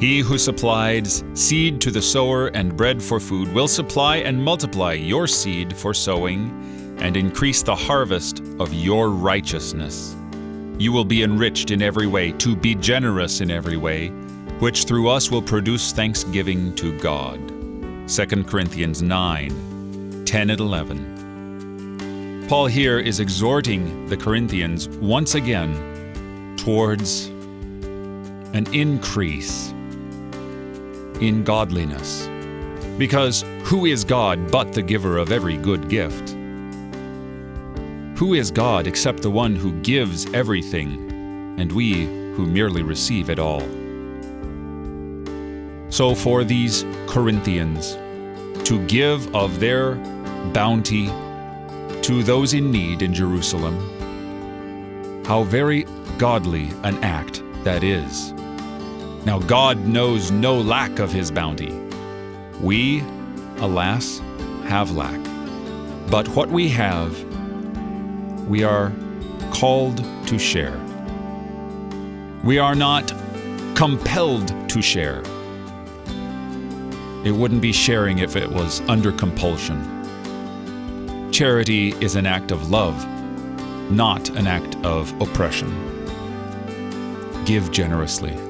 He who supplies seed to the sower and bread for food will supply and multiply your seed for sowing and increase the harvest of your righteousness. You will be enriched in every way, to be generous in every way, which through us will produce thanksgiving to God. 2 Corinthians 9 10 and 11. Paul here is exhorting the Corinthians once again towards an increase in godliness. Because who is God but the giver of every good gift? Who is God except the one who gives everything, and we who merely receive it all? So, for these Corinthians, to give of their bounty to those in need in Jerusalem, how very godly an act that is. Now, God knows no lack of his bounty. We, alas, have lack. But what we have, we are called to share. We are not compelled to share. It wouldn't be sharing if it was under compulsion. Charity is an act of love, not an act of oppression. Give generously.